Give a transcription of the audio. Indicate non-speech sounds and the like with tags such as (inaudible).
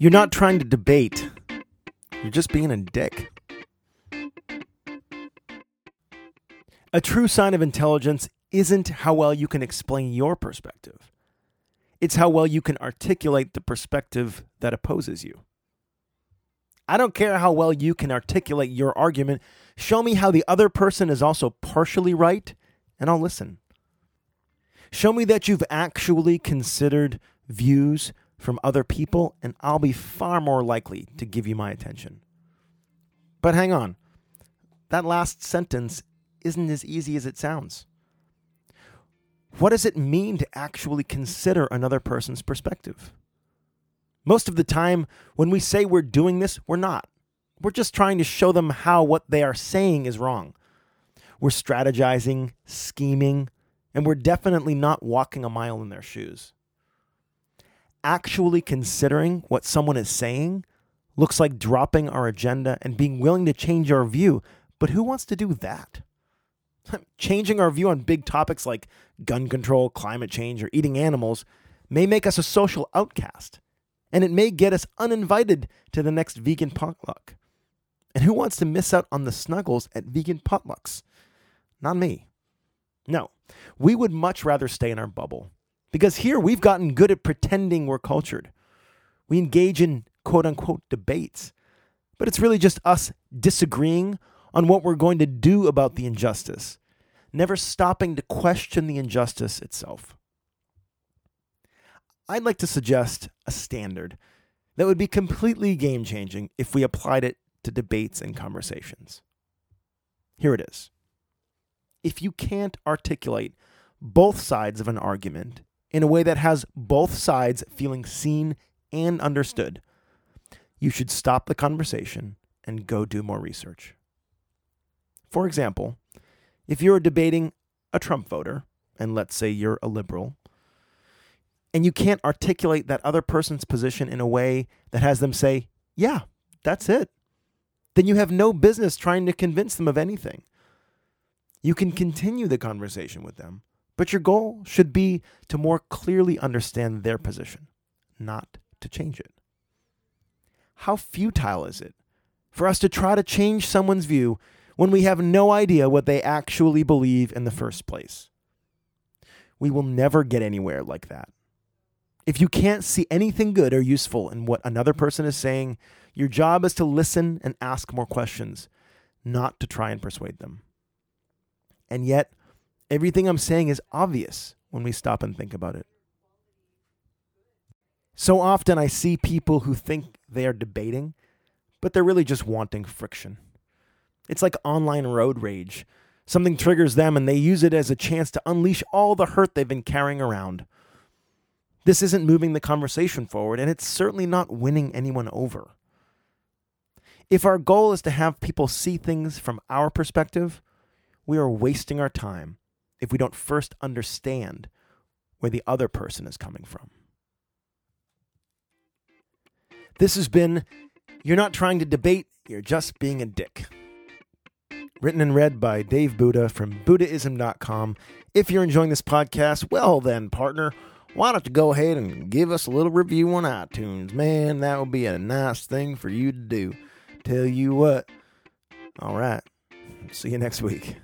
You're not trying to debate, you're just being a dick. A true sign of intelligence isn't how well you can explain your perspective, it's how well you can articulate the perspective that opposes you. I don't care how well you can articulate your argument. Show me how the other person is also partially right, and I'll listen. Show me that you've actually considered views from other people, and I'll be far more likely to give you my attention. But hang on. That last sentence isn't as easy as it sounds. What does it mean to actually consider another person's perspective? Most of the time, when we say we're doing this, we're not. We're just trying to show them how what they are saying is wrong. We're strategizing, scheming, and we're definitely not walking a mile in their shoes. Actually considering what someone is saying looks like dropping our agenda and being willing to change our view, but who wants to do that? (laughs) Changing our view on big topics like gun control, climate change, or eating animals may make us a social outcast, and it may get us uninvited to the next vegan potluck. And who wants to miss out on the snuggles at vegan potlucks? Not me. No, we would much rather stay in our bubble because here we've gotten good at pretending we're cultured. We engage in quote unquote debates, but it's really just us disagreeing on what we're going to do about the injustice, never stopping to question the injustice itself. I'd like to suggest a standard that would be completely game changing if we applied it to debates and conversations. Here it is. If you can't articulate both sides of an argument in a way that has both sides feeling seen and understood, you should stop the conversation and go do more research. For example, if you're debating a Trump voter, and let's say you're a liberal, and you can't articulate that other person's position in a way that has them say, yeah, that's it, then you have no business trying to convince them of anything. You can continue the conversation with them, but your goal should be to more clearly understand their position, not to change it. How futile is it for us to try to change someone's view when we have no idea what they actually believe in the first place? We will never get anywhere like that. If you can't see anything good or useful in what another person is saying, your job is to listen and ask more questions, not to try and persuade them. And yet, everything I'm saying is obvious when we stop and think about it. So often I see people who think they are debating, but they're really just wanting friction. It's like online road rage. Something triggers them and they use it as a chance to unleash all the hurt they've been carrying around. This isn't moving the conversation forward, and it's certainly not winning anyone over. If our goal is to have people see things from our perspective, we are wasting our time if we don't first understand where the other person is coming from. This has been You're Not Trying to Debate, You're Just Being a Dick. Written and read by Dave Buddha from Buddhism.com. If you're enjoying this podcast, well, then, partner, why don't you go ahead and give us a little review on iTunes? Man, that would be a nice thing for you to do. Tell you what. All right. See you next week.